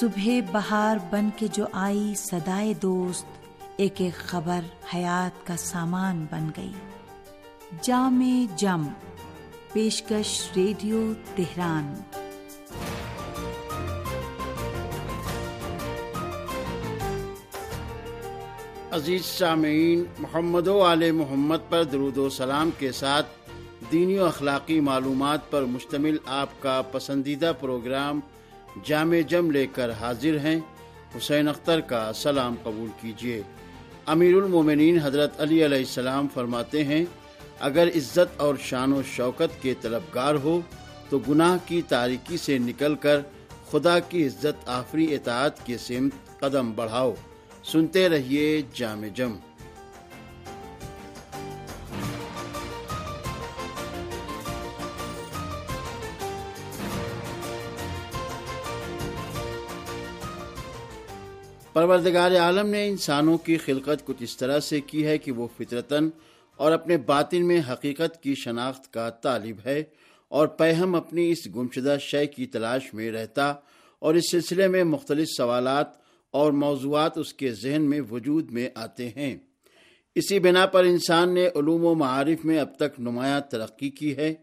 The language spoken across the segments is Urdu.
صبح بہار بن کے جو آئی سدائے دوست، ایک ایک خبر حیات کا سامان بن گئی۔ جام جم، پیشکش ریڈیو تہران۔ عزیز سامعین، محمد و علیہ محمد پر درود و سلام کے ساتھ دینی و اخلاقی معلومات پر مشتمل آپ کا پسندیدہ پروگرام جامع جم لے کر حاضر ہیں، حسین اختر کا سلام قبول کیجیے امیر المومنین حضرت علی علیہ السلام فرماتے ہیں، اگر عزت اور شان و شوکت کے طلبگار ہو، تو گناہ کی تاریکی سے نکل کر خدا کی عزت آفری اطاعت کے سمت قدم بڑھاؤ۔ سنتے رہیے جامع جم۔ پروردگار عالم نے انسانوں کی خلقت کچھ اس طرح سے کی ہے کہ وہ فطرتن اور اپنے باطن میں حقیقت کی شناخت کا طالب ہے اور پہم اپنی اس گمشدہ شے کی تلاش میں رہتا اور اس سلسلے میں مختلف سوالات اور موضوعات اس کے ذہن میں وجود میں آتے ہیں۔ اسی بنا پر انسان نے علوم و معارف میں اب تک نمایاں ترقی کی ہے۔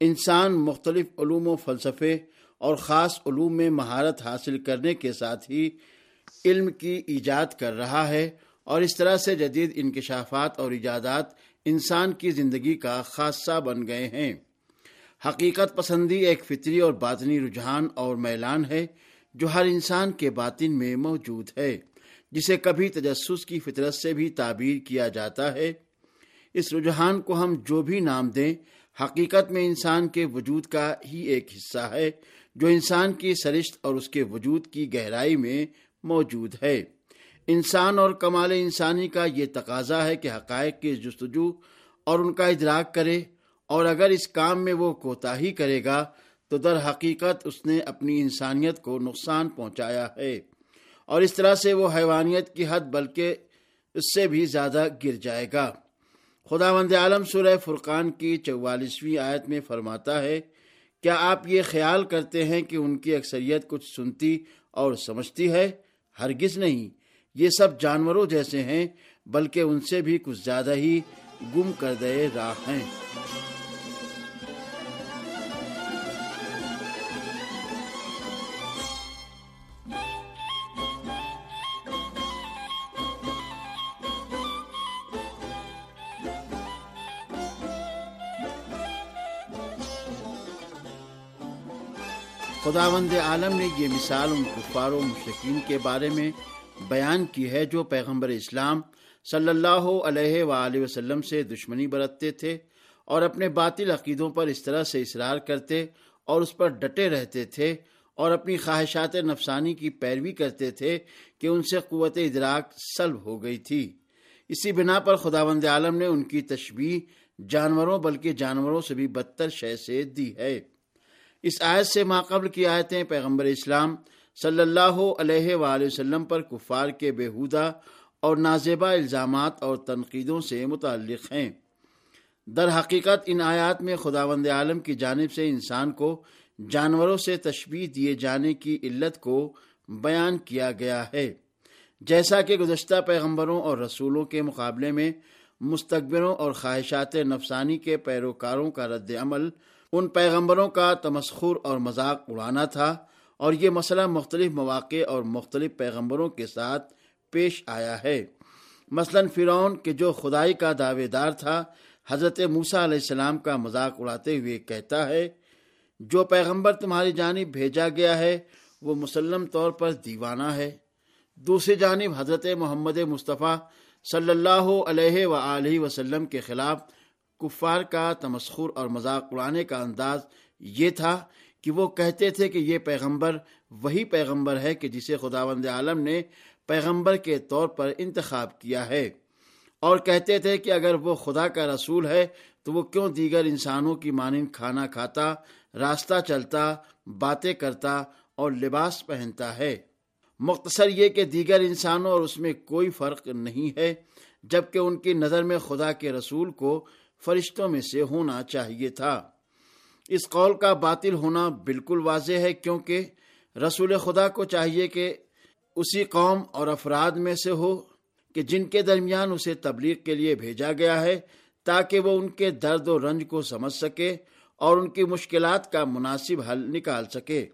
انسان مختلف علوم و فلسفے اور خاص علوم میں مہارت حاصل کرنے کے ساتھ ہی علم کی ایجاد کر رہا ہے اور اس طرح سے جدید انکشافات اور ایجادات انسان کی زندگی کا خاصہ بن گئے ہیں۔ حقیقت پسندی ایک فطری اور باطنی رجحان اور میلان ہے جو ہر انسان کے باطن میں موجود ہے، جسے کبھی تجسس کی فطرت سے بھی تعبیر کیا جاتا ہے۔ اس رجحان کو ہم جو بھی نام دیں، حقیقت میں انسان کے وجود کا ہی ایک حصہ ہے، جو انسان کی سرشت اور اس کے وجود کی گہرائی میں موجود ہے۔ انسان اور کمال انسانی کا یہ تقاضا ہے کہ حقائق کی جستجو اور ان کا ادراک کرے اور اگر اس کام میں وہ کوتاہی کرے گا تو در حقیقت اس نے اپنی انسانیت کو نقصان پہنچایا ہے۔ اور اس طرح سے وہ حیوانیت کی حد بلکہ اس سے بھی زیادہ گر جائے گا۔ خدا وند عالم سورہ فرقان کی چوالیسویں آیت میں فرماتا ہے، کیا آپ یہ خیال کرتے ہیں کہ ان کی اکثریت کچھ سنتی اور سمجھتی ہے؟ ہرگز نہیں۔ یہ سب جانوروں جیسے ہیں، بلکہ ان سے بھی کچھ زیادہ ہی گم کر دے راہ ہیں۔ خداوند عالم نے یہ مثال ان کفار و مشرقین کے بارے میں بیان کی ہے جو پیغمبر اسلام صلی اللہ علیہ وآلہ وسلم سے دشمنی برتتے تھے اور اپنے باطل عقیدوں پر اس طرح سے اصرار کرتے اور اس پر ڈٹے رہتے تھے اور اپنی خواہشات نفسانی کی پیروی کرتے تھے کہ ان سے قوت ادراک سلب ہو گئی تھی۔ اسی بنا پر خداوند عالم نے ان کی تشبیح جانوروں بلکہ جانوروں سے بھی بدتر شے سے دی ہے۔ اس آیت سے ماقبل کی آیتیں پیغمبر اسلام صلی اللہ علیہ وآلہ وسلم پر کفار کے بےحودہ اور نازیبہ الزامات اور تنقیدوں سے متعلق ہیں۔ در حقیقت ان آیات میں خداوند عالم کی جانب سے انسان کو جانوروں سے تشبیح دیے جانے کی علت کو بیان کیا گیا ہے۔ جیسا کہ گزشتہ پیغمبروں اور رسولوں کے مقابلے میں مستقبروں اور خواہشات نفسانی کے پیروکاروں کا رد عمل ان پیغمبروں کا تمسخر اور مذاق اڑانا تھا اور یہ مسئلہ مختلف مواقع اور مختلف پیغمبروں کے ساتھ پیش آیا ہے۔ مثلا فرعون کہ جو خدائی کا دعوے دار تھا، حضرت موسا علیہ السلام کا مذاق اڑاتے ہوئے کہتا ہے، جو پیغمبر تمہاری جانب بھیجا گیا ہے، وہ مسلم طور پر دیوانہ ہے۔ دوسری جانب حضرت محمد مصطفیٰ صلی اللہ علیہ و وسلم کے خلاف کفار کا تمسخر اور مذاق اڑانے کا انداز یہ تھا کہ وہ کہتے تھے کہ یہ پیغمبر وہی پیغمبر ہے کہ جسے خداوند عالم نے پیغمبر کے طور پر انتخاب کیا ہے۔ اور کہتے تھے کہ اگر وہ خدا کا رسول ہے تو وہ کیوں دیگر انسانوں کی مانند کھانا کھاتا، راستہ چلتا، باتیں کرتا اور لباس پہنتا ہے۔ مختصر یہ کہ دیگر انسانوں اور اس میں کوئی فرق نہیں ہے، جبکہ ان کی نظر میں خدا کے رسول کو فرشتوں میں سے ہونا چاہیے تھا۔ اس قول کا باطل ہونا بالکل واضح ہے کیونکہ رسول خدا کو چاہیے کہ اسی قوم اور افراد میں سے ہو کہ جن کے درمیان اسے تبلیغ کے لیے بھیجا گیا ہے تاکہ وہ ان کے درد و رنج کو سمجھ سکے اور ان کی مشکلات کا مناسب حل نکال سکے۔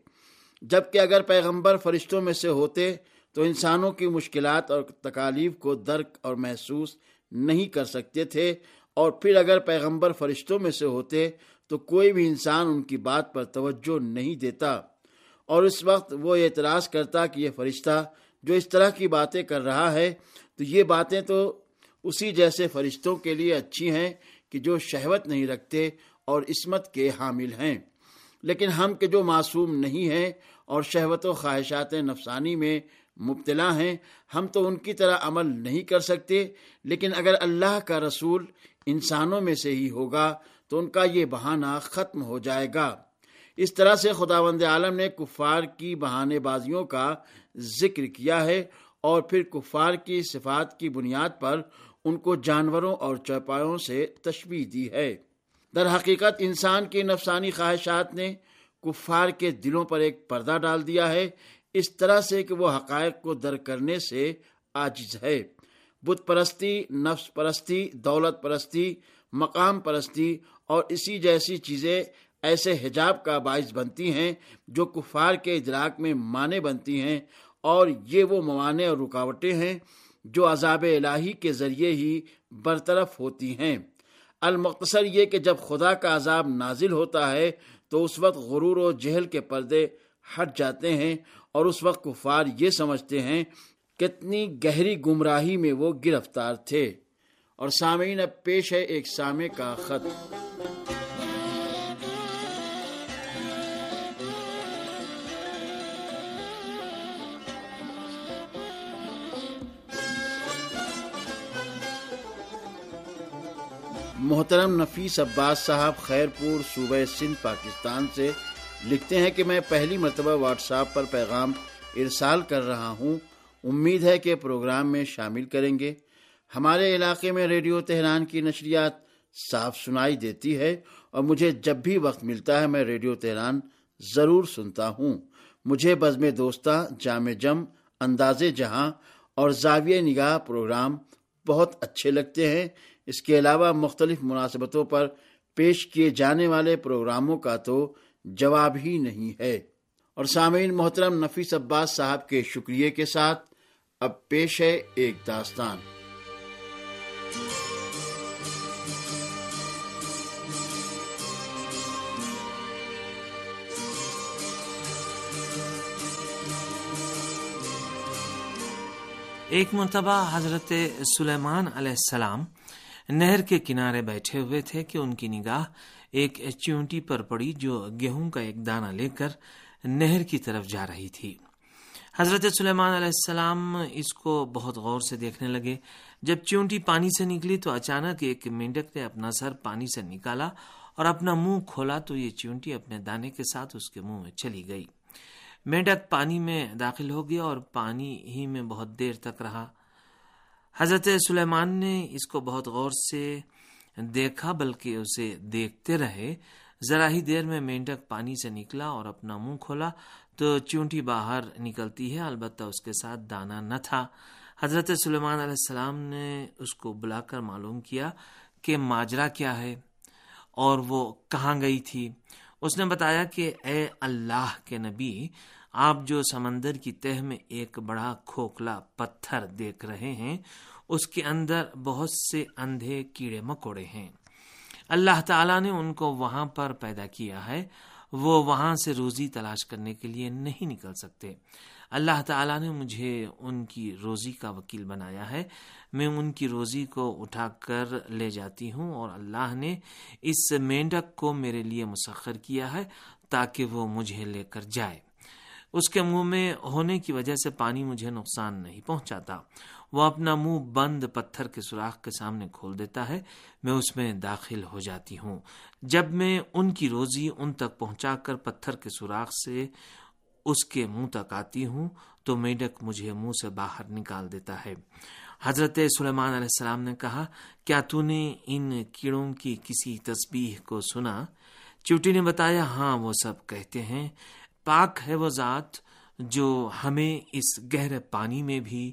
جبکہ اگر پیغمبر فرشتوں میں سے ہوتے تو انسانوں کی مشکلات اور تکالیف کو درک اور محسوس نہیں کر سکتے تھے اور پھر اگر پیغمبر فرشتوں میں سے ہوتے تو کوئی بھی انسان ان کی بات پر توجہ نہیں دیتا۔ اور اس وقت وہ اعتراض کرتا کہ یہ فرشتہ جو اس طرح کی باتیں کر رہا ہے، تو یہ باتیں تو اسی جیسے فرشتوں کے لیے اچھی ہیں کہ جو شہوت نہیں رکھتے اور عصمت کے حامل ہیں۔ لیکن ہم کے جو معصوم نہیں ہیں اور شہوت و خواہشات نفسانی میں مبتلا ہیں، ہم تو ان کی طرح عمل نہیں کر سکتے۔ لیکن اگر اللہ کا رسول انسانوں میں سے ہی ہوگا تو ان کا یہ بہانہ ختم ہو جائے گا۔ اس طرح سے خدا وند عالم نے کفار کی بہانے بازیوں کا ذکر کیا ہے اور پھر کفار کی صفات کی بنیاد پر ان کو جانوروں اور چوپایوں سے تشبیح دی ہے۔ در حقیقت انسان کی نفسانی خواہشات نے کفار کے دلوں پر ایک پردہ ڈال دیا ہے۔ اس طرح سے کہ وہ حقائق کو در کرنے سے عاجز ہے۔ بت پرستی، نفس پرستی، دولت پرستی، مقام پرستی اور اسی جیسی چیزیں ایسے حجاب کا باعث بنتی ہیں جو کفار کے ادراک میں معنی بنتی ہیں اور یہ وہ موانع اور رکاوٹیں ہیں جو عذاب الہی کے ذریعے ہی برطرف ہوتی ہیں۔ المختصر یہ کہ جب خدا کا عذاب نازل ہوتا ہے تو اس وقت غرور و جہل کے پردے ہٹ جاتے ہیں اور اس وقت کفار یہ سمجھتے ہیں کتنی گہری گمراہی میں وہ گرفتار تھے اور سامعین اب پیش ہے ایک سامع کا خط۔ محترم نفیس عباس صاحب خیر پور صوبہ سندھ، پاکستان سے لکھتے ہیں کہ میں پہلی مرتبہ واٹس ایپ پر پیغام ارسال کر رہا ہوں۔ امید ہے کہ پروگرام میں شامل کریں گے۔ ہمارے علاقے میں ریڈیو تہران کی نشریات صاف سنائی دیتی ہے اور مجھے جب بھی وقت ملتا ہے میں ریڈیو تہران ضرور سنتا ہوں۔ مجھے بزم دوستہ جامع جم، انداز جہاں اور زاویہ نگاہ پروگرام بہت اچھے لگتے ہیں۔ اس کے علاوہ مختلف مناسبتوں پر پیش کیے جانے والے پروگراموں کا تو جواب ہی نہیں ہے۔ اور سامعین محترم نفیس عباس صاحب کے شکریہ کے ساتھ اب پیش ہے ایک داستان۔ ایک مرتبہ حضرت سلیمان علیہ السلام نہر کے کنارے بیٹھے ہوئے تھے کہ ان کی نگاہ ایک چونٹی پر پڑی جو گیہوں کا ایک دانہ لے کر نہر کی طرف جا رہی تھی۔ حضرت سلیمان علیہ السلام اس کو بہت غور سے دیکھنے لگے۔ جب چونٹی پانی سے نکلی تو اچانک ایک مینڈک نے اپنا سر پانی سے نکالا اور اپنا منہ کھولا تو یہ چونٹی اپنے دانے کے ساتھ اس کے منہ میں چلی گئی۔ مینڈک پانی میں داخل ہو گیا اور پانی ہی میں بہت دیر تک رہا۔ حضرت سلیمان نے اس کو بہت غور سے دیکھا، بلکہ اسے دیکھتے رہے۔ ذرا ہی دیر میں مینڈک پانی سے نکلا اور اپنا منہ کھولا تو چونٹی باہر نکلتی ہے۔ البتہ اس کے ساتھ دانا نہ تھا۔ حضرت سلیمان علیہ السلام نے اس کو بلا کر معلوم کیا کہ ماجرا کیا ہے اور وہ کہاں گئی تھی۔ اس نے بتایا کہ اے اللہ کے نبی، آپ جو سمندر کی تہ میں ایک بڑا کھوکھلا پتھر دیکھ رہے ہیں، اس کے اندر بہت سے اندھے کیڑے مکوڑے ہیں۔ اللہ تعالیٰ نے ان کو وہاں پر پیدا کیا ہے، وہ وہاں سے روزی تلاش کرنے کے لیے نہیں نکل سکتے۔ اللہ تعالیٰ نے مجھے ان کی روزی کا وکیل بنایا ہے۔ میں ان کی روزی کو اٹھا کر لے جاتی ہوں اور اللہ نے اس مینڈک کو میرے لیے مسخر کیا ہے تاکہ وہ مجھے لے کر جائے۔ اس کے منہ میں ہونے کی وجہ سے پانی مجھے نقصان نہیں پہنچاتا۔ وہ اپنا منہ بند پتھر کے سوراخ کے سامنے کھول دیتا ہے، میں اس میں داخل ہو جاتی ہوں۔ جب میں ان کی روزی ان تک پہنچا کر پتھر کے سوراخ سے اس کے منہ تک آتی ہوں، تو میڈک مجھے منہ سے باہر نکال دیتا ہے۔ حضرت سلیمان علیہ السلام نے کہا، کیا تو نے ان کیڑوں کی کسی تسبیح کو سنا؟ چوٹی نے بتایا ہاں وہ سب کہتے ہیں۔ پاک ہے وہ ذات جو ہمیں اس گہرے پانی میں بھی